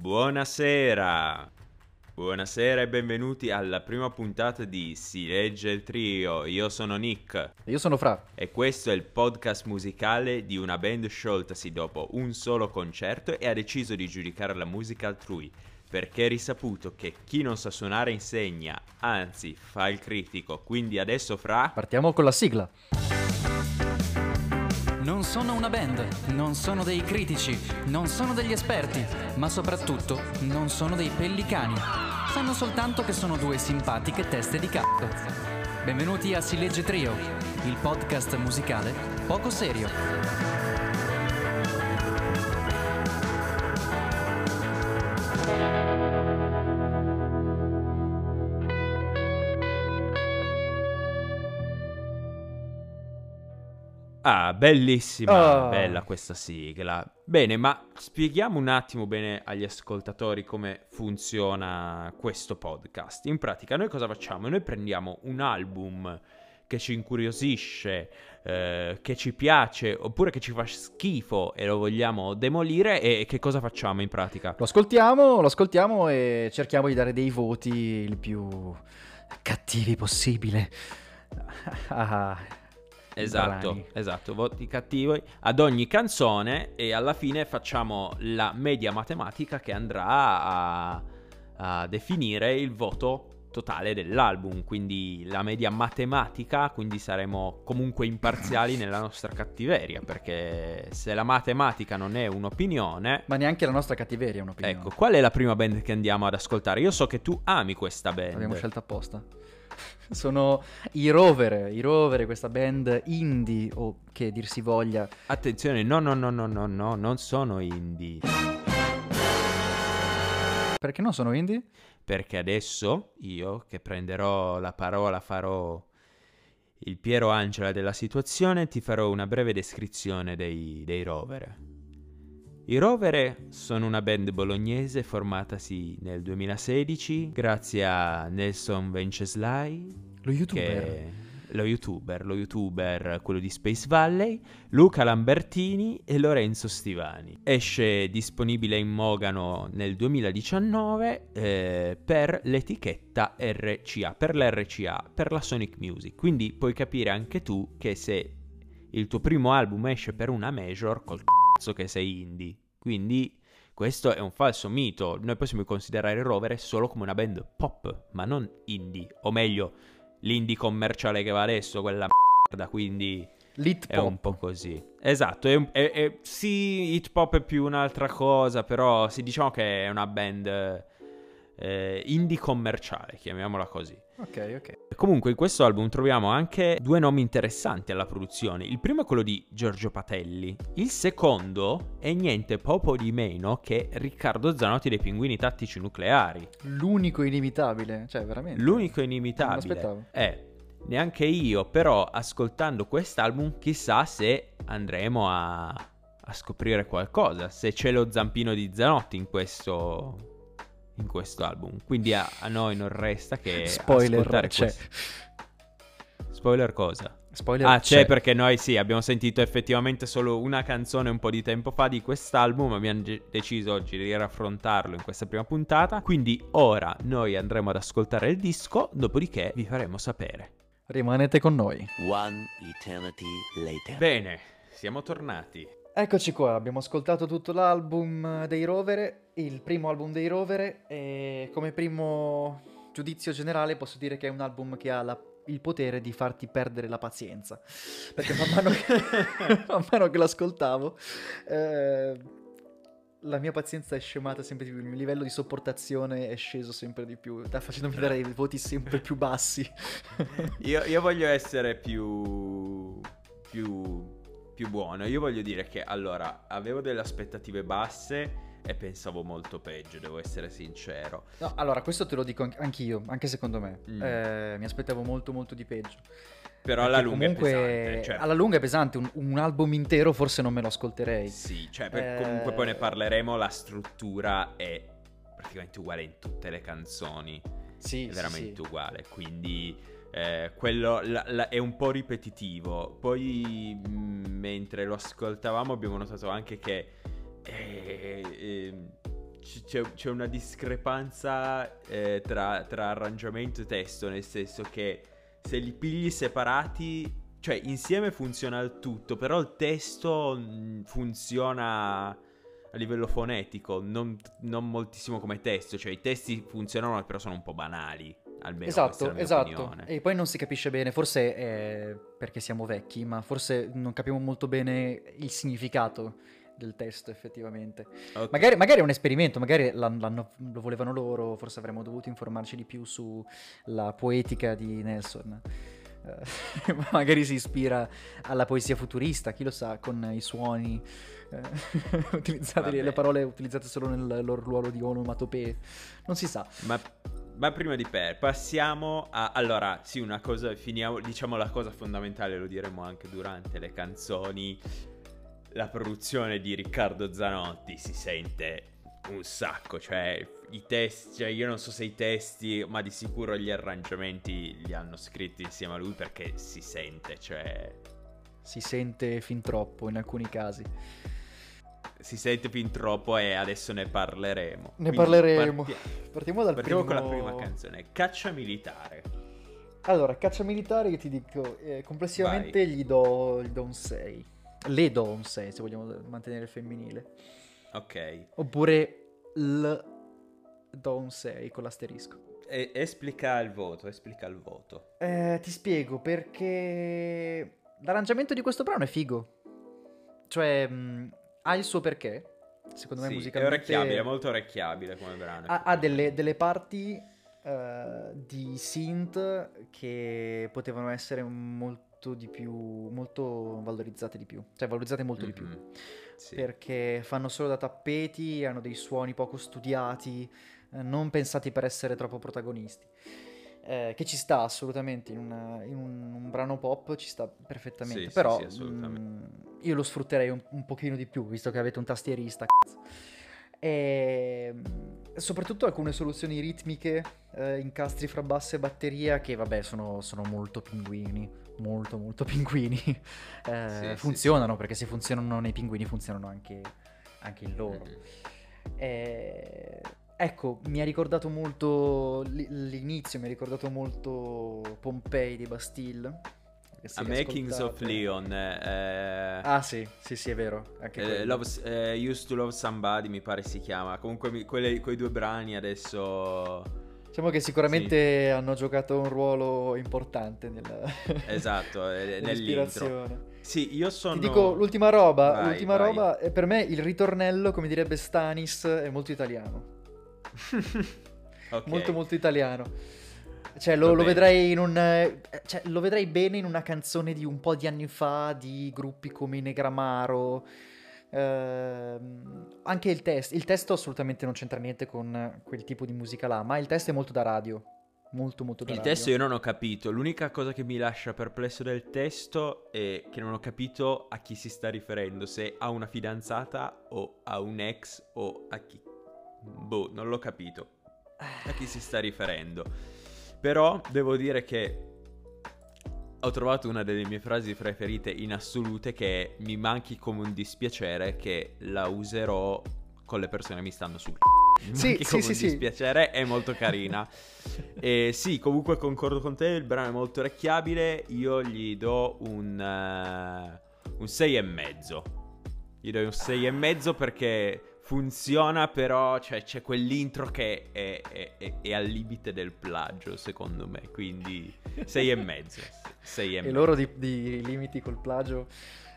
Buonasera! Buonasera e benvenuti alla prima puntata di Si legge il trio. Io sono Nick. Io sono Fra. E questo è il podcast musicale di una band scioltasi dopo un solo concerto e ha deciso di giudicare la musica altrui. Perché è risaputo che chi non sa suonare insegna, anzi fa il critico. Quindi adesso Fra... Partiamo con la sigla. Non sono una band, non sono dei critici, non sono degli esperti, ma soprattutto non sono dei pellicani. Sanno soltanto che sono due simpatiche teste di cazzo. Benvenuti a Si Legge Trio, il podcast musicale poco serio. Ah, bellissima, Oh. bella questa sigla. Bene, ma spieghiamo un attimo bene agli ascoltatori come funziona questo podcast. In pratica, noi cosa facciamo? Noi prendiamo un album che ci incuriosisce, eh, che ci piace, oppure che ci fa schifo e lo vogliamo demolire, e che cosa facciamo in pratica? Lo ascoltiamo, lo ascoltiamo e cerchiamo di dare dei voti il più cattivi possibile. Ah, Esatto, brani. esatto, voti cattivi ad ogni canzone e alla fine facciamo la media matematica che andrà a, a definire il voto totale dell'album, quindi la media matematica, quindi saremo comunque imparziali nella nostra cattiveria, perché se la matematica non è un'opinione... Ma neanche la nostra cattiveria è un'opinione. Ecco, qual è la prima band che andiamo ad ascoltare? Io so che tu ami questa band. L'abbiamo scelta apposta. Sono i Rover, i Rover, questa band indie o che dir si voglia. Attenzione, no, no, no, no, no, no, non sono indie. Perché non sono indie? Perché adesso io che prenderò la parola farò il Piero Angela della situazione ti farò una breve descrizione dei, dei Rovere. I Rovere sono una band bolognese formatasi nel 2016 grazie a Nelson Venceslai, Lo youtuber. che lo youtuber, lo youtuber, quello di Space Valley, Luca Lambertini e Lorenzo Stivani. Esce disponibile in Mogano nel 2019 eh, per l'etichetta RCA, per l'RCA, per la Sonic Music. Quindi puoi capire anche tu che se il tuo primo album esce per una major, col cazzo che sei indie. Quindi questo è un falso mito. Noi possiamo considerare Rover solo come una band pop, ma non indie. O meglio, l'indie commerciale che va adesso, quella merda, quindi Lit è pop. un po' così. Esatto, è, è- è- sì, hip hop è più un'altra cosa, però sì, diciamo che è una band eh, indie commerciale, chiamiamola così. Ok, ok. Comunque in questo album troviamo anche due nomi interessanti alla produzione. Il primo è quello di Giorgio Patelli. Il secondo è niente poco di meno che Riccardo Zanotti dei Pinguini Tattici Nucleari. L'unico inimitabile, cioè veramente. L'unico Non inimitabile. l'aspettavo. Eh, neanche io, però ascoltando quest'album chissà se andremo a, a scoprire qualcosa, se c'è lo zampino di Zanotti in questo, in questo album. Quindi a, a noi non resta che Spoiler, ascoltare c'è. questo. Spoiler cosa? Spoiler Ah, c'è perché noi sì, abbiamo sentito effettivamente solo una canzone un po' di tempo fa di quest'album, abbiamo ge- deciso oggi di raffrontarlo in questa prima puntata, quindi ora noi andremo ad ascoltare il disco, dopodiché vi faremo sapere. Rimanete con noi. One eternity later. Bene, siamo tornati. Eccoci qua, abbiamo ascoltato tutto l'album dei Rovere, il primo album dei Rovere e come primo giudizio generale posso dire che è un album che ha la- il potere di farti perdere la pazienza, perché man mano che, man mano che l'ascoltavo eh, la mia pazienza è scemata sempre di più, il mio livello di sopportazione è sceso sempre di più, sta facendomi dare i voti sempre più bassi. Io, io voglio essere più, più, più buono, io voglio dire che allora avevo delle aspettative basse e pensavo molto peggio, devo essere sincero. No, allora, questo te lo dico an- anch'io, anche secondo me. Mm. Eh, mi aspettavo molto molto di peggio. Però alla lunga comunque, è pesante. Cioè, alla lunga è pesante, un, un album intero forse non me lo ascolterei. Sì, cioè per- Eh, comunque poi ne parleremo, la struttura è praticamente uguale in tutte le canzoni, Sì, è sì, veramente sì. uguale, quindi eh, quello la- la- è un po' ripetitivo. Poi mh, mentre lo ascoltavamo abbiamo notato anche che eh, c- c'è, c'è una discrepanza eh, tra, tra arrangiamento e testo, nel senso che se li pigli separati, cioè insieme funziona il tutto, però il testo mh, funziona a livello fonetico, non, non moltissimo come testo, cioè i testi funzionano però sono un po' banali. Almeno Esatto, esatto. opinione. E poi non si capisce bene, forse è perché siamo vecchi, ma forse non capiamo molto bene il significato del testo effettivamente. Ok. Magari, magari è un esperimento, magari l'han- l'hanno- lo volevano loro, forse avremmo dovuto informarci di più sulla poetica di Nelson. Eh, magari si ispira alla poesia futurista, chi lo sa, con i suoni eh, utilizzati, Vabbè. le parole utilizzate solo nel loro ruolo di onomatopee. Non si sa. Ma, ma prima di per, passiamo a... Allora, sì, una cosa, finiamo, diciamo la cosa fondamentale, lo diremo anche durante le canzoni. La produzione di Riccardo Zanotti si sente un sacco, cioè i testi, cioè io non so se i testi, ma di sicuro gli arrangiamenti li hanno scritti insieme a lui perché si sente, cioè Si sente fin troppo in alcuni casi. Si sente fin troppo e adesso ne parleremo. Ne Quindi parleremo. parti- Partiamo dal partiamo primo... con la prima canzone, Caccia Militare. Allora, caccia militare, io ti dico, eh, complessivamente gli do, gli do un 6. Le do un 6, se vogliamo mantenere il femminile. Ok. Oppure l do un 6 con l'asterisco. E- esplica il voto, esplica il voto. Eh, ti spiego perché l'arrangiamento di questo brano è figo. Cioè, mh, ha il suo perché. Secondo me Sì, è musicalmente... orecchiabile, è molto orecchiabile come brano. ha, ha delle, delle parti eh, di synth che potevano essere molto di più, molto valorizzate di più, cioè valorizzate molto di più, Mhm. Sì. perché fanno solo da tappeti, hanno dei suoni poco studiati, eh, non pensati per essere troppo protagonisti. Eh, che ci sta assolutamente in, una- in un, un brano pop ci sta perfettamente Sì, sì, però sì, assolutamente. mm, io lo sfrutterei un, un pochino di più visto che avete un tastierista cazzo. E mm, soprattutto alcune soluzioni ritmiche, eh, incastri fra basso e batteria che vabbè sono, sono molto pinguini, molto molto pinguini. Eh, Sì, sì, funzionano perché se funzionano nei pinguini funzionano anche, anche in loro. Mhm. Eh, ecco, mi ha ricordato molto l'inizio, mi ha ricordato molto Pompei di Bastille. A li me Kings of Leon, eh, Ah sì, sì sì è vero, anche eh. Love- eh, Used to Love Somebody mi pare si chiama. Comunque mi- quelle- quei due brani adesso... Diciamo che sicuramente hanno giocato un ruolo importante nella... Esatto, eh, nell'intro. nell'ispirazione. Sì, io sono... Ti dico l'ultima roba, Vai, l'ultima vai. roba, eh, per me il ritornello, come direbbe Stanis, è molto italiano. Ok. molto molto italiano. Cioè lo, lo vedrei in un eh, cioè, lo vedrei bene in una canzone di un po' di anni fa di gruppi come Negramaro. Ehm, anche il testo, il testo assolutamente non c'entra niente con quel tipo di musica là, ma il testo è molto da radio. Molto molto da Il radio. testo io non ho capito. L'unica cosa che mi lascia perplesso del testo è che non ho capito a chi si sta riferendo. Se a una fidanzata o a un ex o a chi. Boh, non l'ho capito. A chi si sta riferendo. Però devo dire che ho trovato una delle mie frasi preferite in assolute che è, mi manchi come un dispiacere che la userò con le persone che mi stanno sul c***o. Sì, manchi sì, come sì, un sì. dispiacere, è molto carina. e sì, comunque concordo con te, il brano è molto orecchiabile, io gli do un, eh, un 6 e mezzo. Gli do un 6 e mezzo perché funziona, però cioè, c'è quell'intro che è, è- è- è al limite del plagio, secondo me. Quindi 6 e mezzo. 6 e, E mezzo. loro di, di limiti col plagio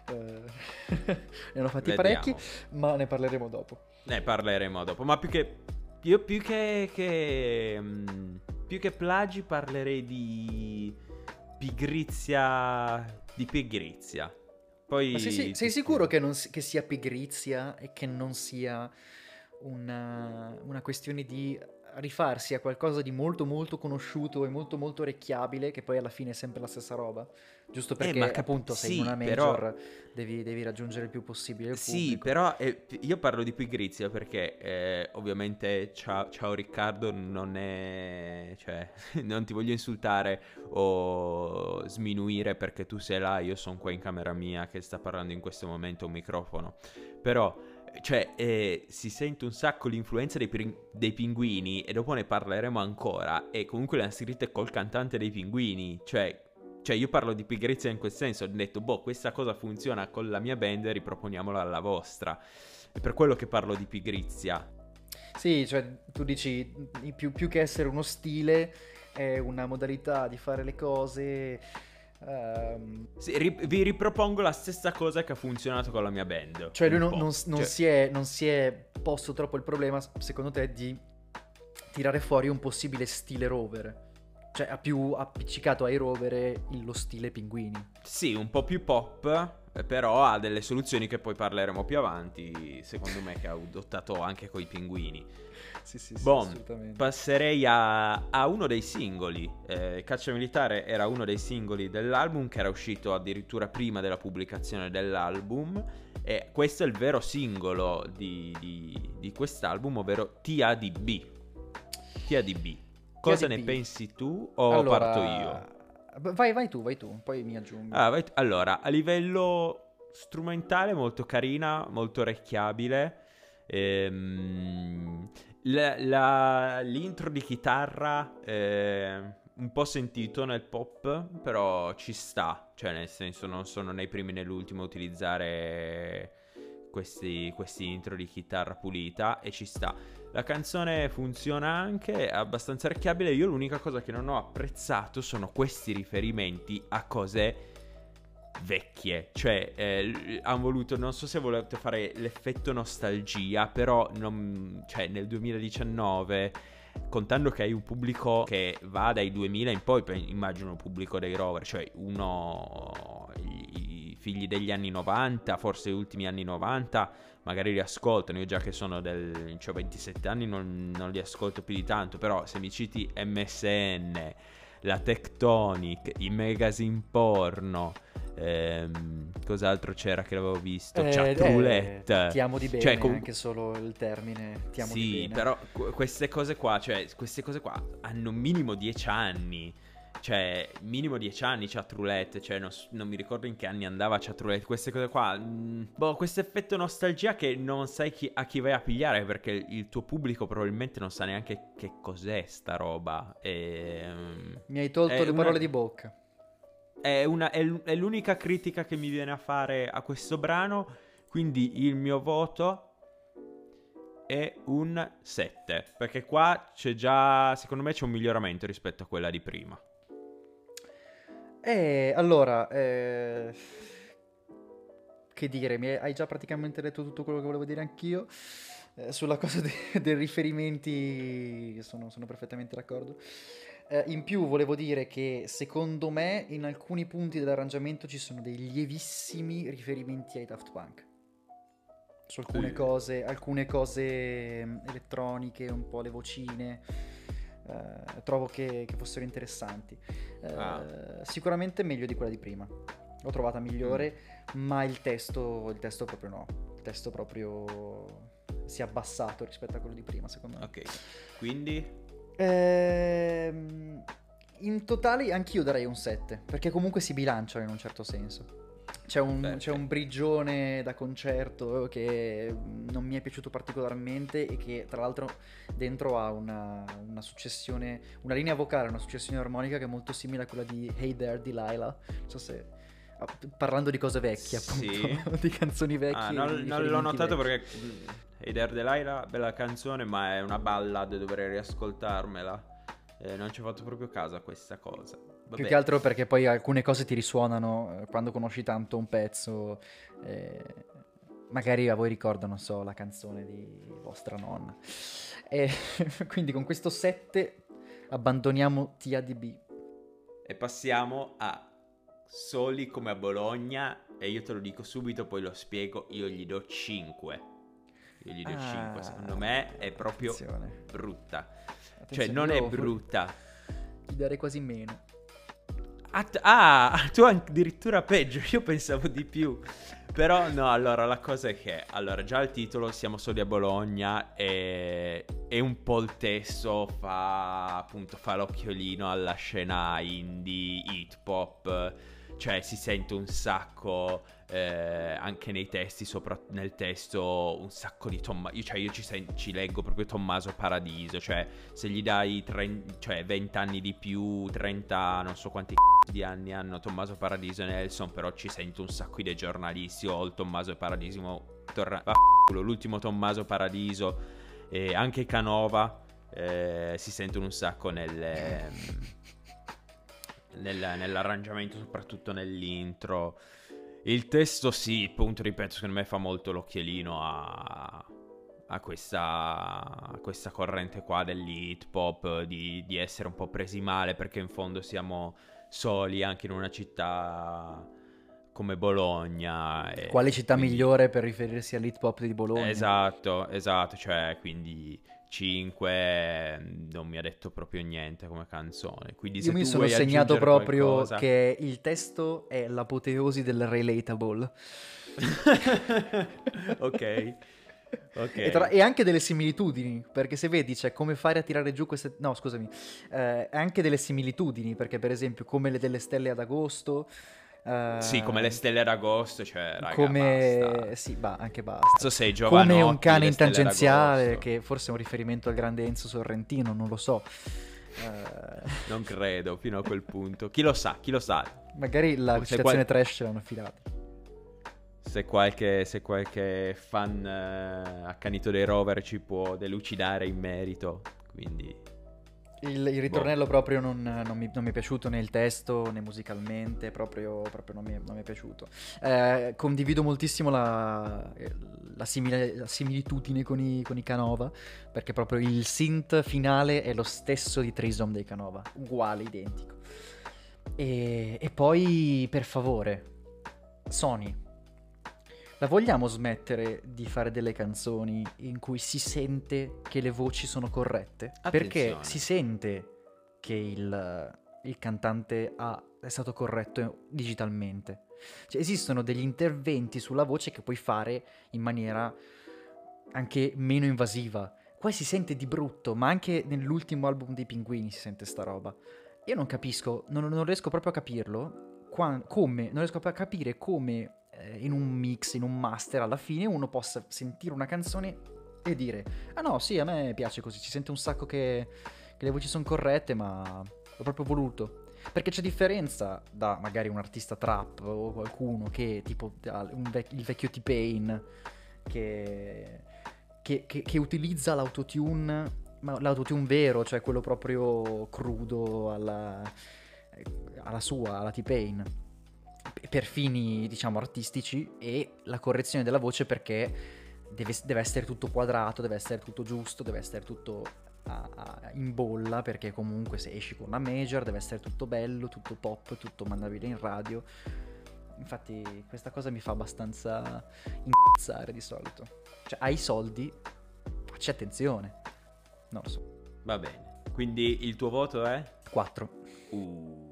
eh, ne hanno fatti Vediamo. parecchi, ma ne parleremo dopo. Ne parleremo dopo. Ma più che. Io più che. che mm, più che plagi parlerei di. Pigrizia. Di pigrizia. Poi. Ma sei, sei- sei sicuro che, non che sia pigrizia e che non sia una, una questione di rifarsi a qualcosa di molto molto conosciuto e molto molto orecchiabile che poi alla fine è sempre la stessa roba? Giusto perché Eh, ma appunto sei sì, in una però- major devi, devi raggiungere il più possibile il Sì, però eh, io parlo di pigrizia perché eh, ovviamente ciao, ciao Riccardo non è... cioè non ti voglio insultare o sminuire perché tu sei là, io sono qua in camera mia che sta parlando in questo momento un microfono, però cioè, eh, si sente un sacco l'influenza dei, pin- dei pinguini e dopo ne parleremo ancora. E comunque le hanno scritte col cantante dei pinguini. Cioè, cioè, io parlo di pigrizia in quel senso. Ho detto, boh, questa cosa funziona con la mia band, riproponiamola alla vostra. È per quello che parlo di pigrizia. Sì, cioè tu dici più, più che essere uno stile, è una modalità di fare le cose. Ehm, Sì, ri- vi ripropongo la stessa cosa che ha funzionato con la mia band. Cioè lui non, non- non Cioè, si è, non si è posto troppo il problema, secondo te, di tirare fuori un possibile stile rover. Cioè ha più appiccicato ai rover lo stile pinguini. Sì, un po' più pop, però ha delle soluzioni che poi parleremo più avanti, secondo me che ha adottato anche coi pinguini. Sì, sì, Bon, assolutamente. passerei a, a uno dei singoli. Eh, Caccia Militare era uno dei singoli dell'album che era uscito addirittura prima della pubblicazione dell'album. E questo è il vero singolo di, di- di quest'album, ovvero TADB. TADB. Cosa ne pensi tu o Allora, parto io? Vai, vai tu, vai tu, poi mi aggiungo. Ah, vai- allora, a livello strumentale molto carina, molto orecchiabile. Ehm, la- la- l'intro di chitarra eh, un po' sentito nel pop, però ci sta. Cioè, nel senso, non sono né i primi né l'ultimo a utilizzare questi, questi intro di chitarra pulita e ci sta. La canzone funziona anche, è abbastanza orecchiabile. Io l'unica cosa che non ho apprezzato sono questi riferimenti a cose vecchie. Cioè, eh, hanno voluto, non so se volete fare l'effetto nostalgia, però non, cioè, nel 2019, contando che hai un pubblico che va dai 2000 in poi, immagino il pubblico dei rover, cioè uno, i figli degli anni 90, forse gli ultimi anni 90, magari li ascoltano. Io già che sono del, cioè 27 anni non, non li ascolto più di tanto, però se mi citi MSN, la Tectonic, i magazine porno, ehm, cos'altro c'era che l'avevo visto? Eh, Chat eh, roulette. ti amo di bene, Cioè, com- anche solo il termine ti amo sì, di bene. però qu- queste cose qua, cioè, queste cose qua hanno minimo 10 anni. Cioè, minimo 10 anni chat roulette. Cioè, non, non mi ricordo in che anni andava chat roulette. Queste cose qua. mm, boh, questo effetto nostalgia che non sai chi- a chi vai a pigliare. Perché il tuo pubblico probabilmente non sa neanche che cos'è sta roba. Ehm. Mi hai tolto le una- parole di bocca. È, una- è è l'unica critica che mi viene a fare a questo brano. Quindi il mio voto è un 7. Perché qua c'è già. Secondo me c'è un miglioramento rispetto a quella di prima. Eh, allora, eh, che dire, mi hai già praticamente detto tutto quello che volevo dire anch'io. Eh, sulla cosa de- dei riferimenti sono, sono perfettamente d'accordo. Eh, in più volevo dire che secondo me in alcuni punti dell'arrangiamento ci sono dei lievissimi riferimenti ai Daft Punk. Su alcune Sì. cose, alcune cose mm, elettroniche, un po' le vocine. eh, trovo che, che fossero interessanti. Eh, Ah. Sicuramente meglio di quella di prima. L'ho trovata migliore, ma il testo, il testo proprio no. Il testo proprio si è abbassato rispetto a quello di prima, secondo me. Ok. Quindi. Ehm, in totale anch'io darei un 7, perché comunque si bilanciano in un certo senso. C'è un, c'è Perfetto. un brigione da concerto che non mi è piaciuto particolarmente e che tra l'altro dentro ha una, una successione, una linea vocale, una successione armonica che è molto simile a quella di Hey There Delilah. Non so se... ah, Parlando di cose vecchie, appunto, Sì. di canzoni vecchie. Ah, non, non l'ho notato vecchi. perché. mm, Heider Delilah, bella canzone, ma è una ballad, dovrei riascoltarmela. Eh, non ci ho fatto proprio caso a questa cosa. Vabbè. Più che altro perché poi alcune cose ti risuonano eh, quando conosci tanto un pezzo. eh, magari a voi ricorda, non so, la canzone di vostra nonna. E quindi con questo 7 abbandoniamo TADB. E passiamo a Soli come a Bologna. E io te lo dico subito, poi lo spiego. Io gli do 5. Io gli do 5. Ah, Secondo me è proprio attenzione. brutta. Cioè, Attenzione, non è brutta. Gli darei quasi meno. Att- ah, tu addirittura peggio, io pensavo di più. Però no, allora la cosa è che, allora già il titolo Siamo soli a Bologna e, e un po' il testo fa appunto fa l'occhiolino alla scena indie, hip hop, cioè si sente un sacco eh, anche nei testi, sopra nel testo un sacco di Tommaso, cioè io ci, sen- ci, leggo proprio Tommaso Paradiso, cioè se gli dai tre- cioè 20 anni di più, 30, non so quanti c***o di anni hanno Tommaso Paradiso e Nelson, però ci sento un sacco dei giornalisti o il Tommaso Paradiso torna... l'ultimo Tommaso Paradiso e anche Canova eh, si sentono un sacco nel, nel, nell'arrangiamento, soprattutto nell'intro. Il testo sì, appunto, ripeto, secondo me fa molto l'occhielino a, a, questa, a questa, corrente qua dell'hip hop, di, di, essere un po' presi male perché in fondo siamo soli anche in una città come Bologna. Quale città quindi... migliore per riferirsi all'hip hop di Bologna? Esatto, esatto, cioè quindi 5 non mi ha detto proprio niente come canzone. Quindi Io mi sono segnato proprio qualcosa... che il testo è l'apoteosi del relatable. ok. Okay. E, tra... e, anche delle similitudini, perché se vedi, cioè, come fare a tirare giù queste... No, scusami, eh, anche delle similitudini, perché per esempio come le delle stelle ad agosto, Uh, sì, come le stelle d'agosto, cioè, raga, come... Basta. Sì, ba, anche basta. Sei Come un cane in tangenziale, che forse è un riferimento al grande Enzo Sorrentino, non lo so. Uh... Non credo, fino a quel punto. Chi lo sa, chi lo sa. Magari la se citazione qual... trash l'hanno affidata. Se qualche, se qualche fan uh, accanito dei rover ci può delucidare in merito, quindi il, il ritornello boh. proprio non, non, mi, non, mi, è piaciuto né il testo né musicalmente, proprio, proprio non, mi, non, mi, è piaciuto. Eh, condivido moltissimo la, la, simile, la similitudine con i, con i, Canova, perché proprio il synth finale è lo stesso di Trisom dei Canova, uguale, identico. E, e poi, per favore, Sony, la vogliamo smettere di fare delle canzoni in cui si sente che le voci sono corrette? Attenzione. Perché si sente che il, il cantante ha, è stato corretto digitalmente. Cioè, esistono degli interventi sulla voce che puoi fare in maniera anche meno invasiva. Qua si sente di brutto, ma anche nell'ultimo album dei Pinguini si sente sta roba. Io non capisco, non, non riesco proprio a capirlo, qua, come, non riesco proprio a capire come in un mix, in un master, alla fine uno possa sentire una canzone e dire, ah no, sì, a me piace così, si sente un sacco che, che le voci sono corrette, ma l'ho proprio voluto. Perché c'è differenza da magari un artista trap o qualcuno che tipo vec- il vecchio T-Pain che, che, che, che, utilizza l'autotune, ma l'autotune vero, cioè quello proprio crudo alla, alla sua, alla T-Pain per fini, diciamo, artistici e la correzione della voce perché deve, deve essere tutto quadrato, deve essere tutto giusto, deve essere tutto a, a, in bolla perché comunque se esci con una major deve essere tutto bello, tutto pop, tutto mandabile in radio. Infatti questa cosa mi fa abbastanza incazzare di solito. Cioè, hai soldi, facci attenzione. Non lo so. Va bene. Quindi il tuo voto è? 4. Uh.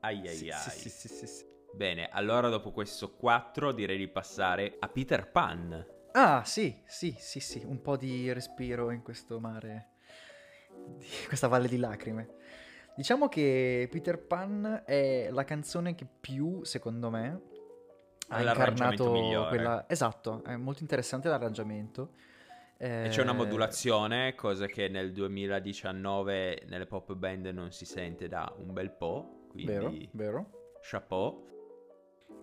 Ai ai sì, ai. Sì, sì, sì, sì, Bene, allora dopo questo 4 direi di passare a Peter Pan. Ah, sì, sì, sì, sì, un po' di respiro in questo mare, di questa valle di lacrime. Diciamo che Peter Pan è la canzone che più, secondo me, ha incarnato migliore. quella... Esatto, è molto interessante l'arrangiamento. E c'è una eh, modulazione, cosa che nel 2019 nelle pop band non si sente da un bel po'. Quindi, vero, vero. Chapeau.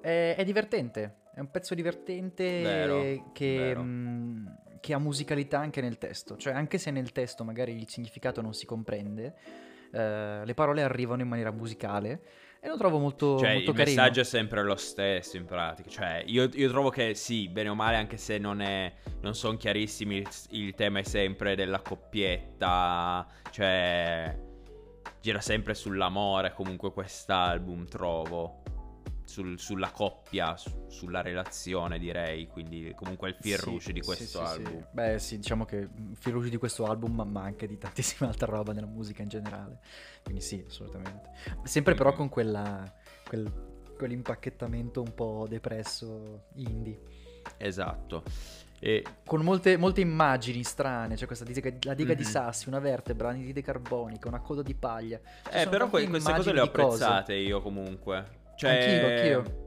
È, è divertente, è un pezzo divertente vero, che, vero. Mh, mm, che, ha musicalità anche nel testo. Cioè, anche se nel testo magari il significato non si comprende, eh, le parole arrivano in maniera musicale. E lo trovo molto, cioè, molto il carino. messaggio è sempre lo stesso in pratica. Cioè, io, io trovo che sì, bene o male, anche se non, è, non sono chiarissimi, il, il tema è sempre della coppietta. Cioè gira sempre sull'amore, comunque quest'album trovo. Sul, sulla coppia, su, sulla relazione direi, quindi comunque il fil rouge sì, di questo sì, album. Sì, Beh sì, diciamo che il fil rouge di questo album ma anche di tantissima altra roba nella musica in generale, quindi sì, assolutamente. Sempre però con quella, quel, quell'impacchettamento un po' depresso indie. Esatto. E... Con molte, molte, immagini strane, cioè questa diga, la diga mm-hmm. di sassi, una vertebra, anidride carbonica, una coda di paglia. Cioè eh, però que- queste cose le ho apprezzate cose. io comunque. Cioè, Anch'io, anch'io.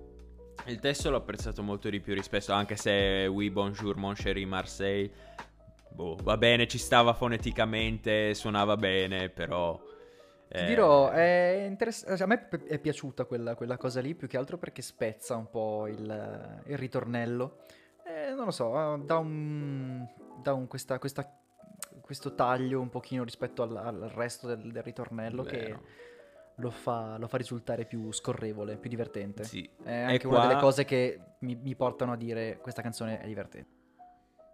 Il testo l'ho apprezzato molto di più rispetto, anche se Oui Bonjour Mon Chéri Marseille, boh, va bene, ci stava foneticamente, suonava bene, però... Ti eh, dirò, è interessante. A me è piaciuta quella, quella cosa lì, più che altro perché spezza un po' il, il ritornello. Eh, non lo so, dà un, dà un questa, questa- questo taglio un pochino rispetto al, al resto del, del ritornello che vero. Lo fa, lo fa risultare più scorrevole, più divertente. Sì. È anche E una delle qua- cose che mi, mi portano a dire questa canzone è divertente.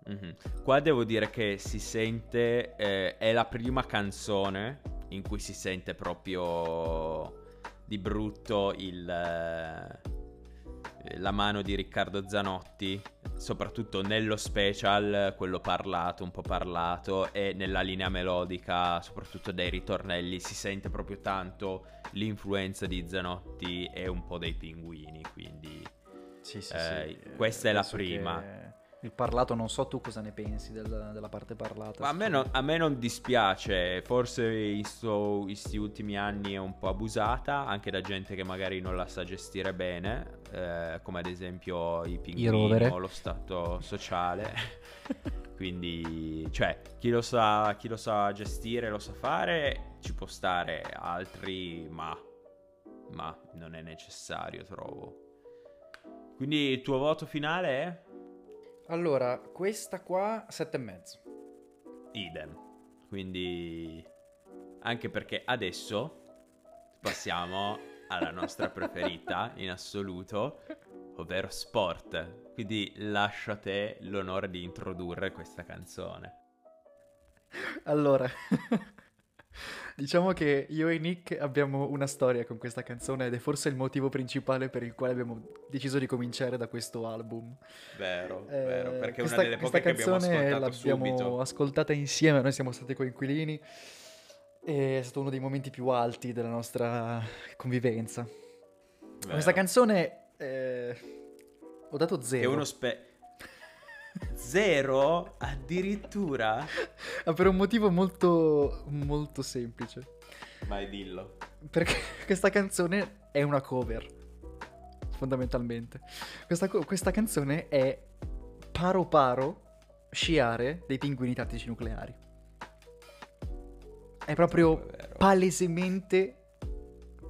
Mhm. Qua devo dire che si sente, eh, è la prima canzone in cui si sente proprio di brutto il, eh, la mano di Riccardo Zanotti, soprattutto nello special, quello parlato, un po' parlato, e nella linea melodica, soprattutto dei ritornelli, si sente proprio tanto l'influenza di Zanotti e un po' dei pinguini, quindi... Sì, sì, Eh, sì. questa è la che prima. Il parlato, non so tu cosa ne pensi del- della parte parlata. A me, non, a me non dispiace, forse in questi ultimi anni è un po' abusata, anche da gente che magari non la sa gestire bene, eh, come ad esempio i pinguini o lo stato sociale. Quindi, cioè, chi lo, sa, chi lo sa gestire, lo sa fare, ci può stare, altri ma, ma non è necessario, trovo. Quindi il tuo voto finale è? Allora, questa qua, sette e mezzo. Idem. Quindi anche perché adesso passiamo alla nostra preferita in assoluto, ovvero sport. Quindi lascio a te l'onore di introdurre questa canzone. Allora, diciamo che io e Nick abbiamo una storia con questa canzone ed è forse il motivo principale per il quale abbiamo deciso di cominciare da questo album. Vero, Eh, vero, perché è questa, una delle poche che abbiamo ascoltato l'abbiamo subito. ascoltata insieme, noi siamo stati coinquilini. È stato uno dei momenti più alti della nostra convivenza. Vero. Questa canzone eh, ho dato È zero. uno spe... Zero? Addirittura? Ah, per un motivo molto, molto semplice. Vai dillo. Perché questa canzone è una cover, fondamentalmente. Questa, co- questa canzone è paro paro sciare dei pinguini tattici nucleari. È proprio Vero. palesemente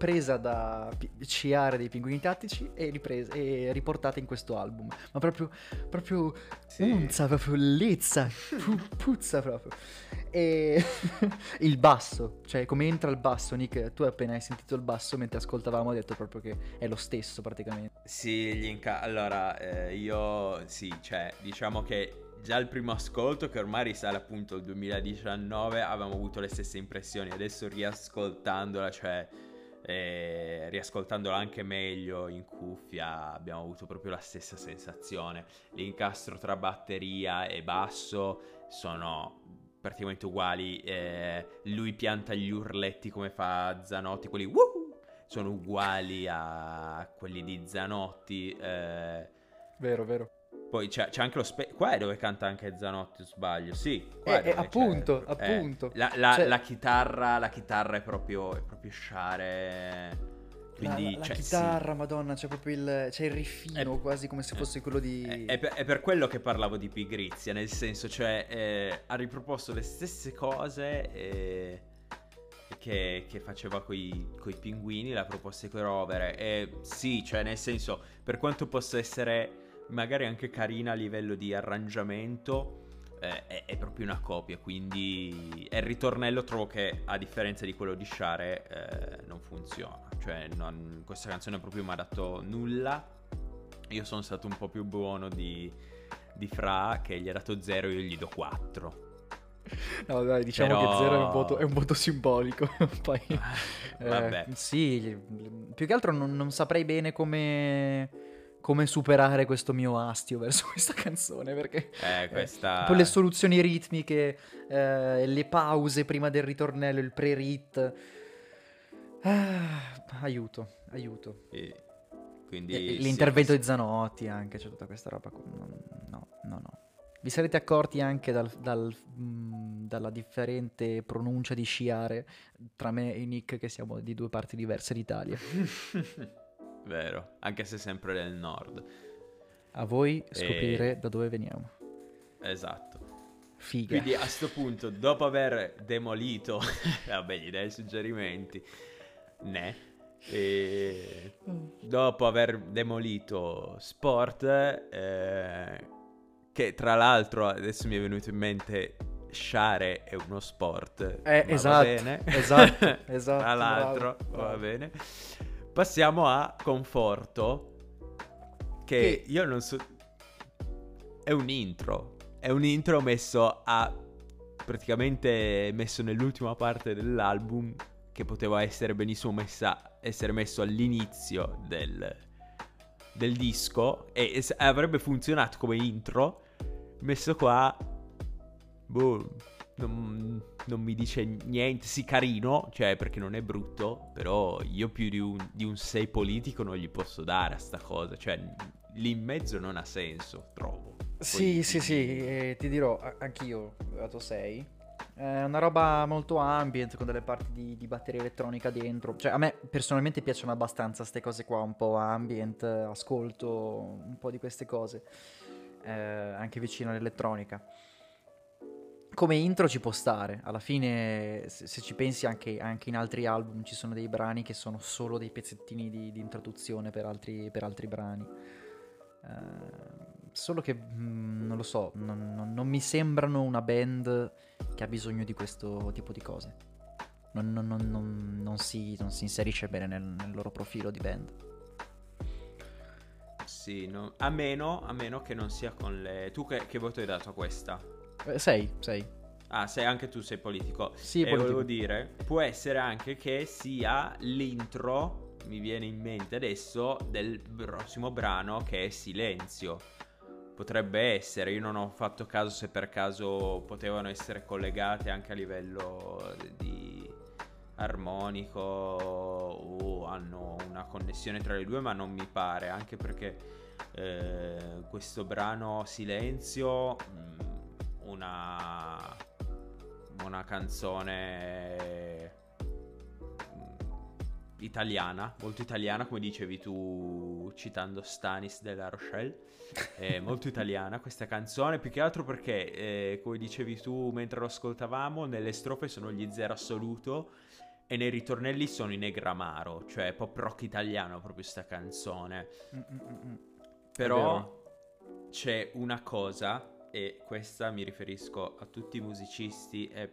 presa da sciare dei pinguini tattici e, ripresa, e riportata in questo album. Ma proprio, proprio Sì. unza, proprio lezza, pu- puzza proprio. E il basso, cioè come entra il basso, Nick, tu appena hai sentito il basso mentre ascoltavamo hai detto proprio che è lo stesso praticamente. Sì, gli inca- allora eh, io sì, cioè diciamo che già il primo ascolto che ormai risale appunto al 2019 avevamo avuto le stesse impressioni, adesso riascoltandola, cioè eh, riascoltandola anche meglio in cuffia abbiamo avuto proprio la stessa sensazione. L'incastro tra batteria e basso sono praticamente uguali, eh, lui pianta gli urletti come fa Zanotti, quelli "Woo!" sono uguali a quelli di Zanotti. eh, Vero, vero. Poi c'è, c'è anche lo spe- qua è dove canta anche Zanotti, sbaglio? Sì, qua Eh, è eh, dove appunto, appunto. la, la- Cioè- la chitarra, la chitarra è proprio, è proprio sciare. La, Quindi, la- la cioè, sì. chitarra, madonna, c'è proprio il, c'è il riffino È- quasi come se fosse quello di... È, è per, è per quello che parlavo di pigrizia, nel senso, cioè, eh, ha riproposto le stesse cose eh, che, che faceva coi, coi pinguini, l'ha proposte coi rovere. E sì, cioè, nel senso, per quanto possa essere magari anche carina a livello di arrangiamento, eh, è, è proprio una copia. Quindi, e il ritornello trovo che, a differenza di quello di Share, eh, non funziona. Cioè, non- questa canzone proprio mi ha dato nulla. Io sono stato un po' più buono di, di Fra che gli ha dato 0, io gli do 4. No, dai, diciamo Però- che zero è un voto, è un voto simbolico. Poi, eh, Vabbè. sì, più che altro non, non saprei bene come, come superare questo mio astio verso questa canzone, perché... Eh, questa... Poi le soluzioni ritmiche, eh, le pause prima del ritornello, il pre-rit. Ah, aiuto, aiuto. Quindi... E- sì, l'intervento sì. di Zanotti anche, c'è tutta questa roba. No, no, no. Vi sarete accorti anche dal- dal, mm, dalla differente pronuncia di sciare tra me e Nick, che siamo di due parti diverse d'Italia. vero, anche se sempre del nord. A voi scoprire da dove veniamo. Esatto. Figa. Quindi a sto punto, dopo aver demolito, vabbè, gli dai suggerimenti, ne, e dopo aver demolito sport, eh, che tra l'altro adesso mi è venuto in mente sciare è uno sport. Eh, esatto, Va bene. esatto, esatto, tra l'altro, bravo, va bravo. bene. Passiamo a conforto, che Che- io non so... È un intro. È un intro messo a... praticamente messo nell'ultima parte dell'album che poteva essere benissimo messa, essere messo all'inizio del, del disco e es- avrebbe funzionato come intro messo qua boh non, non mi dice niente sì carino cioè perché non è brutto però io più di un, di un 6 politico non gli posso dare a sta cosa cioè lì in mezzo non ha senso trovo Sì, Poi- sì, sì, eh, ti dirò, anch'io dato 6. È una roba molto ambient con delle parti di, di batteria elettronica dentro. Cioè, a me personalmente piacciono abbastanza queste cose qua, un po' ambient, ascolto un po' di queste cose, eh, anche vicino all'elettronica. Come intro ci può stare, alla fine se, ci pensi anche, anche in altri album ci sono dei brani che sono solo dei pezzettini di, di introduzione per altri, per altri brani. Eh, solo che mm, non lo so, non, non- non mi sembrano una band che ha bisogno di questo tipo di cose. Non si, non si inserisce bene nel, nel loro profilo di band. sì no- a meno a meno che non sia con le tu che, che voto hai dato a questa 6, 6. Ah, sei anche tu sei politico. Sì, e politico. volevo dire, può essere anche che sia l'intro, mi viene in mente adesso, del prossimo brano che è Silenzio. Potrebbe essere, io non ho fatto caso se per caso potevano essere collegate anche a livello di armonico o hanno una connessione tra le due, ma non mi pare, anche perché eh, questo brano Silenzio, una, una canzone mh, italiana, molto italiana, come dicevi tu citando Stanis della Rochelle. È molto italiana questa canzone, più che altro perché, eh, come dicevi tu mentre lo ascoltavamo, nelle strofe sono gli zero assoluto e nei ritornelli sono i negramaro, cioè pop rock italiano proprio sta canzone. Mm, mm, mm, mm. Però c'è una cosa, e questa mi riferisco a tutti i musicisti e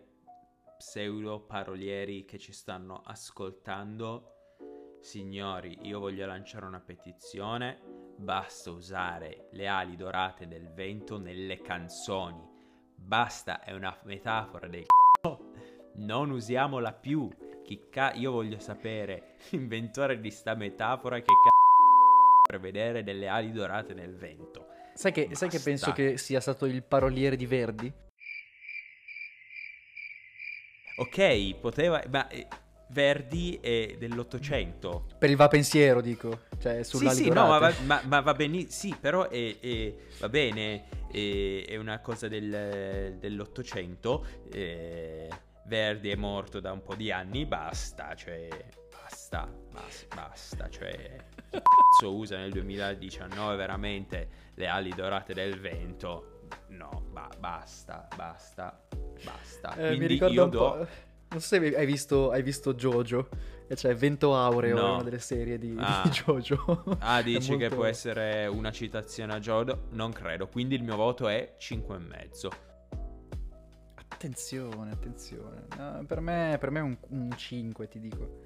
pseudo parolieri che ci stanno ascoltando. Signori, io voglio lanciare una petizione. Basta usare le ali dorate del vento nelle canzoni. Basta, è una metafora del c***o. Non usiamola più. Chi ca- io voglio sapere, l'inventore di sta metafora, che c***o prevedere delle ali dorate nel vento. Sai che, sai che penso che sia stato il paroliere di Verdi? Ok, poteva... Ma eh, Verdi è dell'Ottocento. Per il va pensiero, dico. Cioè, Sì, sulla sì, no, ma va, ma- ma va benissimo. Sì, però è, è- va bene, è, è una cosa del- dell'Ottocento. eh, Verdi è morto da un po' di anni, basta, cioè... Basta, basta, basta, cioè... Chi cazzo usa nel 2019 veramente le ali dorate del vento? No, ba- basta, basta, basta. Eh, mi io un do... po'. Non so se hai visto, hai visto Jojo. E c'è Vento Aureo, No. è una delle serie di, Ah. di Jojo. Ah, dici che molto- può essere una citazione a Jodo? Non credo, quindi il mio voto è 5,5. Attenzione, attenzione. No, per, me, per me è un, un 5, ti dico.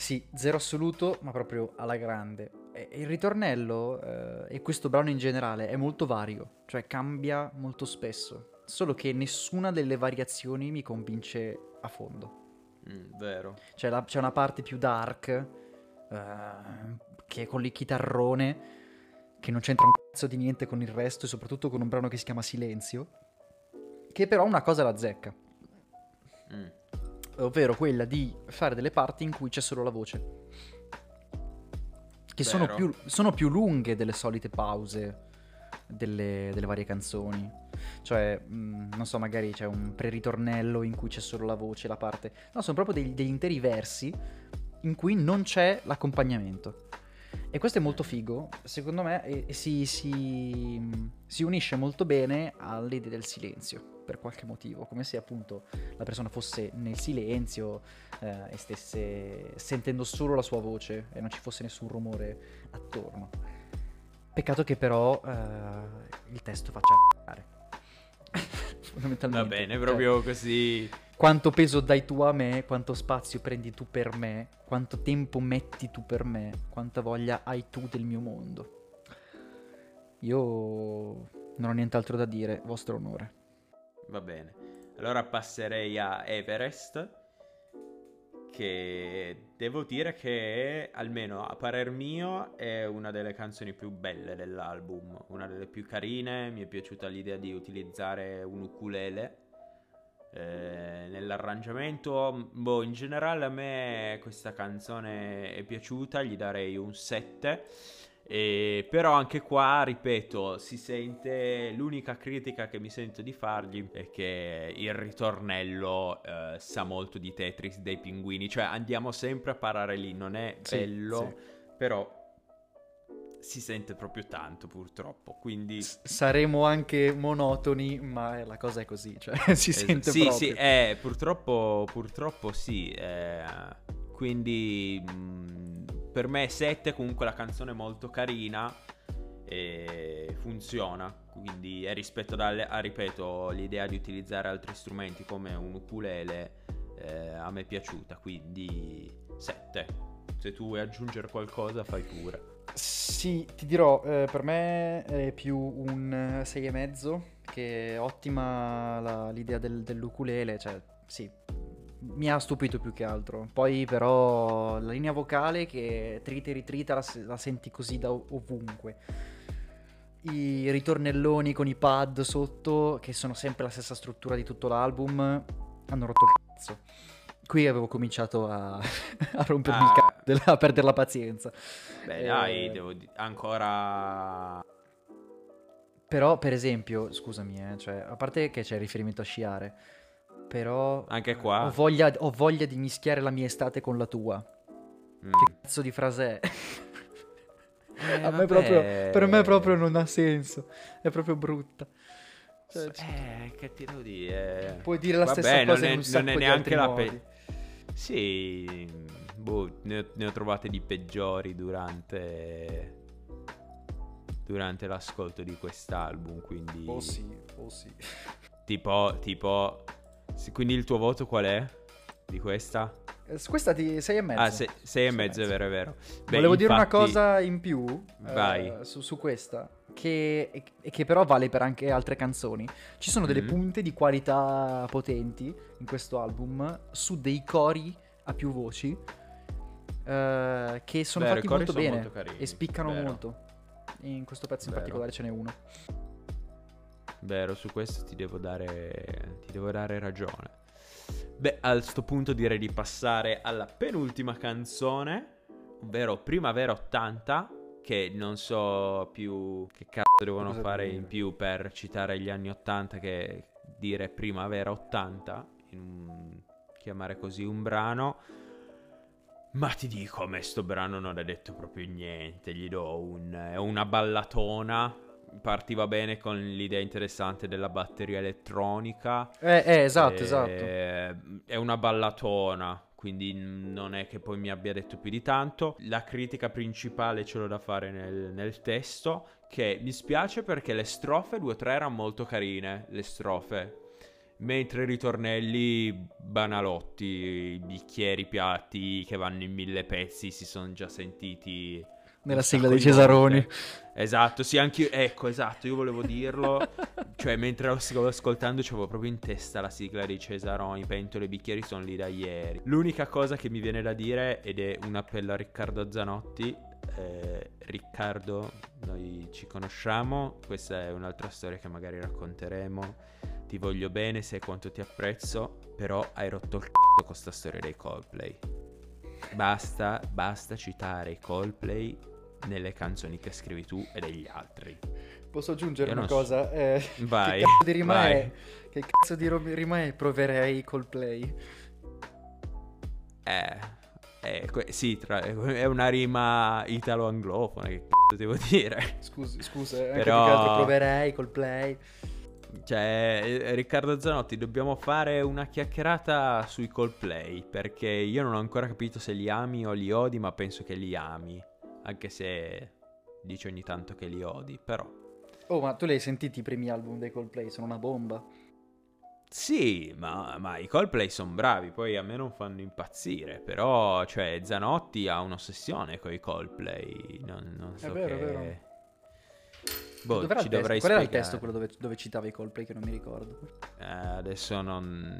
Sì, zero assoluto, ma proprio alla grande. E il ritornello, eh, e questo brano in generale, è molto vario, cioè cambia molto spesso. Solo che nessuna delle variazioni mi convince a fondo. Mm, vero. C'è, la- c'è una parte più dark, eh, che è con il chitarrone, che non c'entra un cazzo di niente con il resto, e soprattutto con un brano che si chiama Silenzio, che però una cosa la zecca, Mm. Ovvero quella di fare delle parti in cui c'è solo la voce. Che sono più, sono più lunghe delle solite pause delle, delle varie canzoni. Cioè, mh, non so, magari c'è un pre-ritornello in cui c'è solo la voce, la parte... No, sono proprio degli, degli interi versi in cui non c'è l'accompagnamento. E questo è molto figo, secondo me, e, si, si, si unisce molto bene all'idea del silenzio, per qualche motivo, come se appunto la persona fosse nel silenzio eh, e stesse sentendo solo la sua voce e non ci fosse nessun rumore attorno. Peccato che però eh, il testo faccia. Fondamentalmente. Va bene, Cioè, proprio così. Quanto peso dai tu a me, quanto spazio prendi tu per me, quanto tempo metti tu per me, quanta voglia hai tu del mio mondo. Io non ho nient'altro da dire, vostro onore. Va bene. Allora passerei a Everest. Che devo dire che, almeno a parer mio, è una delle canzoni più belle dell'album. Una delle più carine. Mi è piaciuta l'idea di utilizzare un ukulele eh, nell'arrangiamento. Boh, in generale a me questa canzone è piaciuta. Gli darei un 7. E però anche qua, ripeto, si sente l'unica critica che mi sento di fargli è che il ritornello eh, sa molto di Tetris dei pinguini, cioè andiamo sempre a parare lì, non è Sì, bello, sì. però si sente proprio tanto purtroppo, quindi S- saremo anche monotoni, ma la cosa è così, cioè si Es- sente sì, proprio. sì, eh, purtroppo, purtroppo sì. eh, quindi mh, per me 7 comunque la canzone è molto carina e funziona. Quindi e rispetto ad, alle- a, ripeto, l'idea di utilizzare altri strumenti come un ukulele eh, a me è piaciuta. Quindi 7. Se tu vuoi aggiungere qualcosa fai pure. Sì, ti dirò, eh, per me è più un 6,5, che è ottima la- l'idea del, dell'ukulele, cioè sì, mi ha stupito più che altro. Poi però la linea vocale che trita e ritrita la, la senti così da ov- ovunque. I ritornelloni con i pad sotto, che sono sempre la stessa struttura di tutto l'album, hanno rotto il cazzo. Qui avevo cominciato a, a rompermi il Ah. cazzo, della- a perdere la pazienza. Beh, Eh, dai, devo di- ancora. Però, per esempio, scusami, eh, cioè, a parte che c'è il riferimento a sciare, però Anche qua. ho voglia, ho voglia di mischiare la mia estate con la tua. Mm. Che cazzo di frase è? Eh, a me proprio, per me proprio non ha senso. È proprio brutta. Cioè, Eh, che ti devo dire? puoi dire la Vabbè, stessa non cosa è- in un non sacco è di neanche altri la modi. pe- Sì, boh, ne ho, ne ho trovate di peggiori durante durante l'ascolto di quest'album, quindi Oh sì, oh sì. tipo tipo quindi il tuo voto qual è di questa? Eh, questa di 6 e mezzo. Ah, se- sei e Sei mezzo, è vero, è vero. Beh, Volevo dire una infatti- cosa in più eh, Vai. su, su questa, che, che però vale per anche altre canzoni. Ci sono delle Mhm. punte di qualità potenti in questo album su dei cori a più voci eh, che sono Vero, fatti molto sono bene molto carini, e spiccano vero. molto. In questo pezzo in Vero. particolare ce n'è uno. Vero, su questo ti devo dare, ti devo dare ragione. Beh, a sto punto direi di passare alla penultima canzone, ovvero Primavera 80, che non so più che cazzo devono Cosa fare dire? in più per citare gli anni 80 che dire Primavera 80, in chiamare così un brano. Ma ti dico, a me sto brano non ha detto proprio niente, gli do un, è una ballatona, partiva bene con l'idea interessante della batteria elettronica. Eh, eh, esatto, Eh, esatto. È una ballatona, quindi non è che poi mi abbia detto più di tanto. La critica principale ce l'ho da fare nel, nel testo, che mi spiace perché le strofe 2 o 3 erano molto carine, le strofe. Mentre i ritornelli banalotti, i bicchieri piatti che vanno in mille pezzi si sono già sentiti Nella sigla dei di Cesaroni. Esatto, sì, anche io, ecco, esatto, io volevo dirlo. cioè, mentre lo stavo ascoltando, c'avevo proprio in testa la sigla dei Cesaroni, pentole e bicchieri sono lì da ieri. L'unica cosa che mi viene da dire, ed è un appello a Riccardo Zanotti, eh, Riccardo, noi ci conosciamo, questa è un'altra storia che magari racconteremo. Ti voglio bene, sai quanto ti apprezzo, però hai rotto il c***o con sta storia dei Coldplay. Basta, basta citare i Coldplay nelle canzoni che scrivi tu e degli altri. Posso aggiungere Io una non so. cosa? Eh, Vai, Che cazzo di rima vai. è? Che cazzo di ro- rima è? Proverei col play. Eh, Eh, que- sì, tra- è una rima italo-anglofona, che cazzo devo dire? Scusi, scusa, anche Però- più che altro proverei col play. Cioè, eh, Riccardo Zanotti, dobbiamo fare una chiacchierata sui Coldplay, perché io non ho ancora capito se li ami o li odi, ma penso che li ami, anche se dici ogni tanto che li odi, però... Oh, ma tu li hai sentiti i primi album dei Coldplay? Sono una bomba. Sì, ma, ma i Coldplay sono bravi, poi a me non fanno impazzire, però, cioè, Zanotti ha un'ossessione con i Coldplay, non, non so vero, è che... vero. Boh, Dov'era ci testo? dovrei Qual era il testo quello dove, dove citava i Coldplay che non mi ricordo? Eh, adesso non...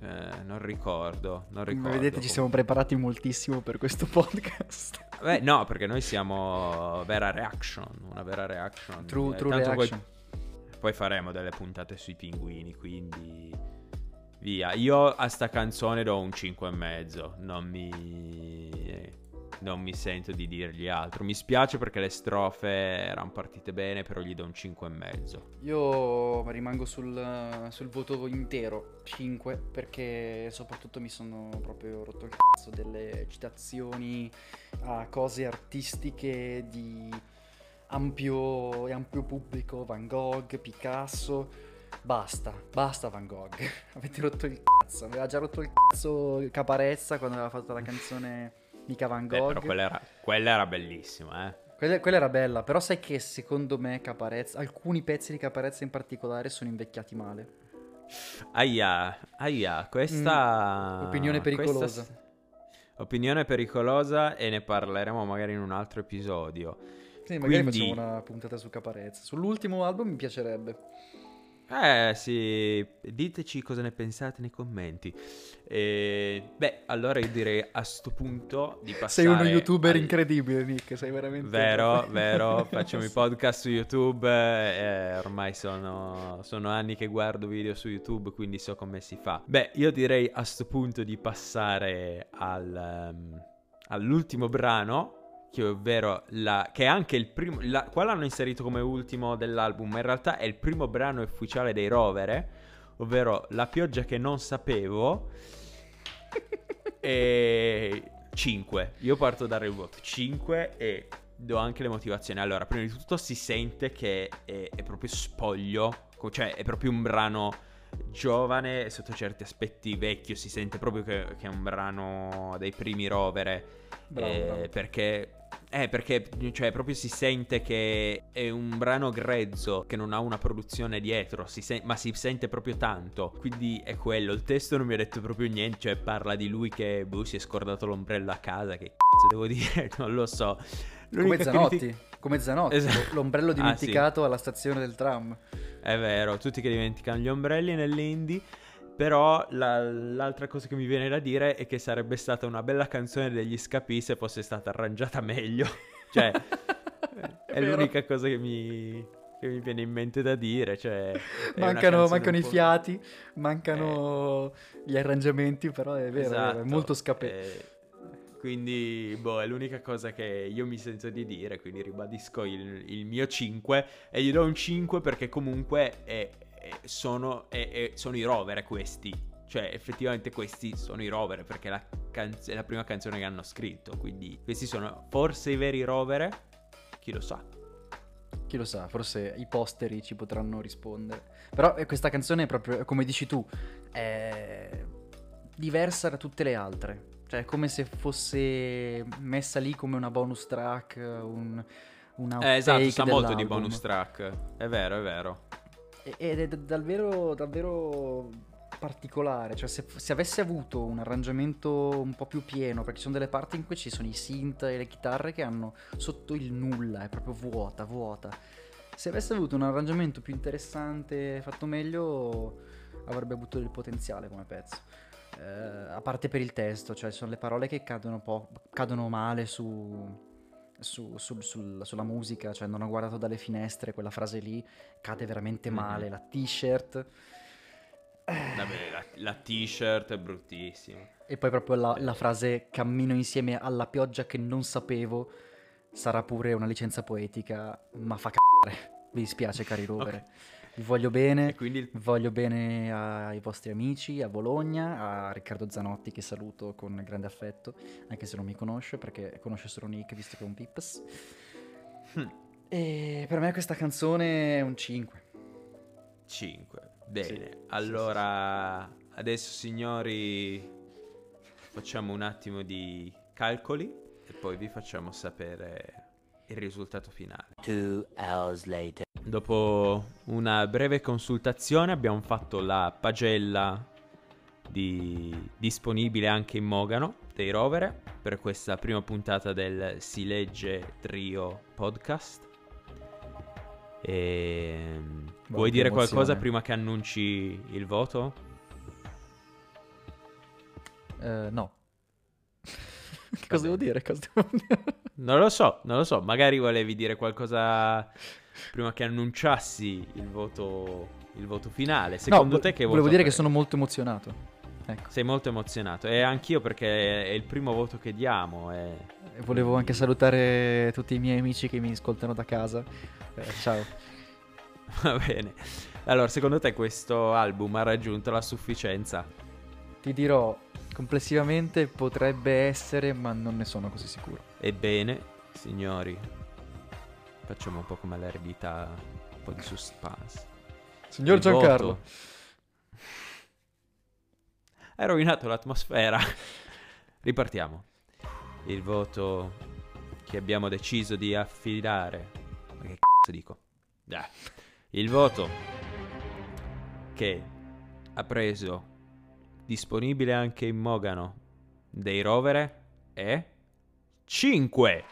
eh, non ricordo, non ricordo. Come vedete ci siamo preparati moltissimo per questo podcast. Beh, no, perché noi siamo vera reaction, una vera reaction. True, Eh, true tanto poi- reaction. Poi, faremo delle puntate sui pinguini, quindi via. Io a sta canzone do un 5 e mezzo, non mi non mi sento di dirgli altro. Mi spiace perché le strofe erano partite bene, però gli do un 5 e mezzo. Io rimango sul, sul voto intero, 5, perché soprattutto mi sono proprio rotto il cazzo delle citazioni a cose artistiche di ampio, ampio pubblico, Van Gogh, Picasso. Basta, basta Van Gogh. Avete rotto il cazzo. Aveva già rotto il cazzo Caparezza quando aveva fatto la canzone Mica Van Gogh. però quella era, quella era bellissima, eh. Quella, quella era bella, però sai che secondo me Caparezza, alcuni pezzi di Caparezza in particolare sono invecchiati male. Aia, aia, questa... Mm, opinione questa- pericolosa. Opinione pericolosa e ne parleremo magari in un altro episodio. Sì, magari Quindi- facciamo una puntata su Caparezza. Sull'ultimo album mi piacerebbe. Eh sì, diteci cosa ne pensate nei commenti. E, beh, allora io direi a sto punto di passare... Sei uno youtuber al- incredibile, Nick. Sei veramente. Vero, vero, facciamo i podcast su YouTube, eh, ormai sono, sono anni che guardo video su YouTube, quindi so come si fa. Beh, io direi a sto punto di passare al, ehm, all'ultimo brano, che ovvero la, che è anche il primo, la, qua l'hanno inserito come ultimo dell'album, ma in realtà è il primo brano ufficiale dei Rovere, ovvero La pioggia che non sapevo. e 5. Io parto il voto 5 e do anche le motivazioni. Allora, prima di tutto si sente che è, è proprio spoglio, cioè è proprio un brano giovane e sotto certi aspetti vecchio, si sente proprio che, che è un brano dei primi rovere. Bravo, eh, bravo. Perché... Eh, perché cioè, proprio si sente che è un brano grezzo, che non ha una produzione dietro, si sen- ma si sente proprio tanto. Quindi è quello. Il testo non mi ha detto proprio niente, cioè parla di lui che boh, si è scordato l'ombrello a casa. Che cazzo devo dire? Non lo so. Come L'unica Zanotti. critica- Come Zanotti. Esatto. L'ombrello Ah, sì. dimenticato alla stazione del tram. È vero, tutti che dimenticano gli ombrelli nell'indie. Però la- l'altra cosa che mi viene da dire è che sarebbe stata una bella canzone degli Scapi se fosse stata arrangiata meglio. cioè, è, vero. l'unica cosa che mi, che mi viene in mente da dire. Cioè, è Mancano, mancano i fiati, mancano gli arrangiamenti, però è vero, è vero, è Esatto, molto scapè. eh, quindi, boh, è l'unica cosa che io mi sento di dire, quindi ribadisco il, il mio 5 e gli do un 5 perché comunque è- è- sono, è- è- sono i rover questi. Cioè, effettivamente questi sono i rover perché la canz- è la prima canzone che hanno scritto, quindi questi sono forse i veri rover, chi lo sa. Chi lo sa, forse i posteri ci potranno rispondere. Però eh, questa canzone è proprio, come dici tu, è diversa da tutte le altre. Cioè, è come se fosse messa lì come una bonus track, un, una Eh, esatto, sa molto di bonus track. È vero, è vero. Ed è davvero, davvero particolare. Cioè, se, se avesse avuto un arrangiamento un po' più pieno, perché ci sono delle parti in cui ci sono i synth e le chitarre che hanno sotto il nulla, è proprio vuota, vuota. Se avesse avuto un arrangiamento più interessante, fatto meglio, avrebbe avuto del potenziale come pezzo. Eh, a parte per il testo, cioè sono le parole che cadono, po- cadono male su, su- sul- sul- sulla musica, cioè non ho guardato dalle finestre, quella frase lì cade veramente Mhm. male, la t-shirt Vabbè, la, la t-shirt è bruttissima. e poi proprio la, la frase cammino insieme alla pioggia che non sapevo sarà pure una licenza poetica, ma fa c***are. Mi dispiace cari rovere, mi Vi voglio bene. E quindi Voglio bene ai vostri amici, a Bologna, a Riccardo Zanotti che saluto con grande affetto, anche se non mi conosce perché conosce solo Nick visto che è un pips. Hm. E per me questa canzone è un 5. 5. Bene, Sì, sì, allora adesso signori facciamo un attimo di calcoli e poi vi facciamo sapere il risultato finale. Two hours later. Dopo una breve consultazione abbiamo fatto la pagella di- disponibile anche in Mogano dei Rovere per questa prima puntata del Si legge Trio podcast. E... Vuoi che dire emozione. qualcosa prima che annunci il voto? Eh, no. cosa devo dire? Cosa devo dire? Non lo so, non lo so, magari volevi dire qualcosa prima che annunciassi il voto, il voto finale. Secondo No, te che voto Volevo dire che avrei? sono molto emozionato. Ecco. Sei molto emozionato e anch'io perché è il primo voto che diamo. E... E Volevo anche salutare tutti i miei amici che mi ascoltano da casa. Eh, ciao. Va bene. Allora, secondo te questo album ha raggiunto la sufficienza? Ti dirò, complessivamente potrebbe essere, ma non ne sono così sicuro. Ebbene, signori, facciamo un po' come l'eredità, un po' di suspense. Signor Il Giancarlo. voto- Hai rovinato l'atmosfera. Ripartiamo. Il voto che abbiamo deciso di affidare. Ma che cazzo dico? Dai. Il voto che ha preso disponibile anche in Mogano dei Rovere è 5.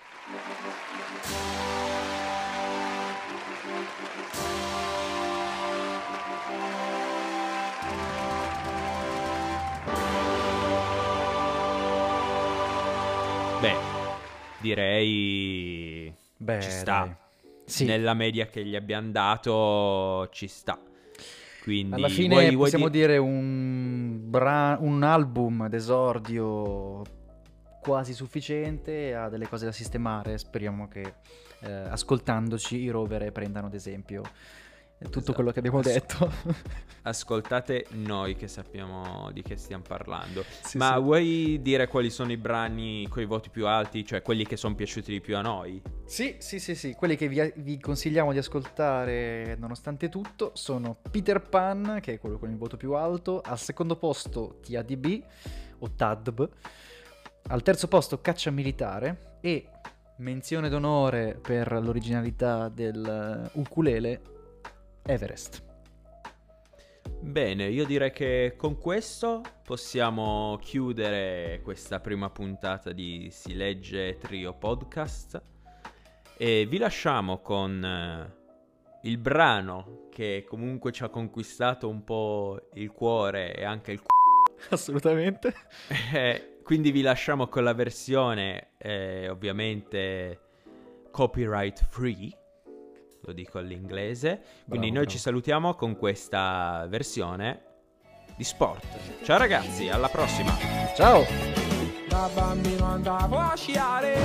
Direi Beh, ci sta. Sì. Nella media che gli abbiamo dato ci sta. Quindi Alla fine vuoi- vuoi possiamo di- dire un, bra- un album d'esordio quasi sufficiente, ha delle cose da sistemare, speriamo che eh, ascoltandoci i rovere prendano ad esempio tutto Esatto. quello che abbiamo detto. Ascoltate noi che sappiamo di che stiamo parlando. Sì, Ma sì. vuoi dire quali sono i brani con i voti più alti, cioè quelli che sono piaciuti di più a noi? Sì, sì, sì, sì, quelli che vi, vi consigliamo di ascoltare nonostante tutto sono Peter Pan, che è quello con il voto più alto, al secondo posto TADB o TADB, al terzo posto Caccia Militare e menzione d'onore per l'originalità del uh, ukulele Everest. Bene, io direi che con questo possiamo chiudere questa prima puntata di Si legge Trio Podcast e vi lasciamo con eh, il brano che comunque ci ha conquistato un po' il cuore e anche il c***o Assolutamente. Eh, quindi vi lasciamo con la versione eh, ovviamente copyright free, lo dico all'inglese. Quindi Bravo, noi bravo. ci salutiamo con questa versione di sport. Ciao ragazzi, alla prossima! Ciao! Da bambino andavo a sciare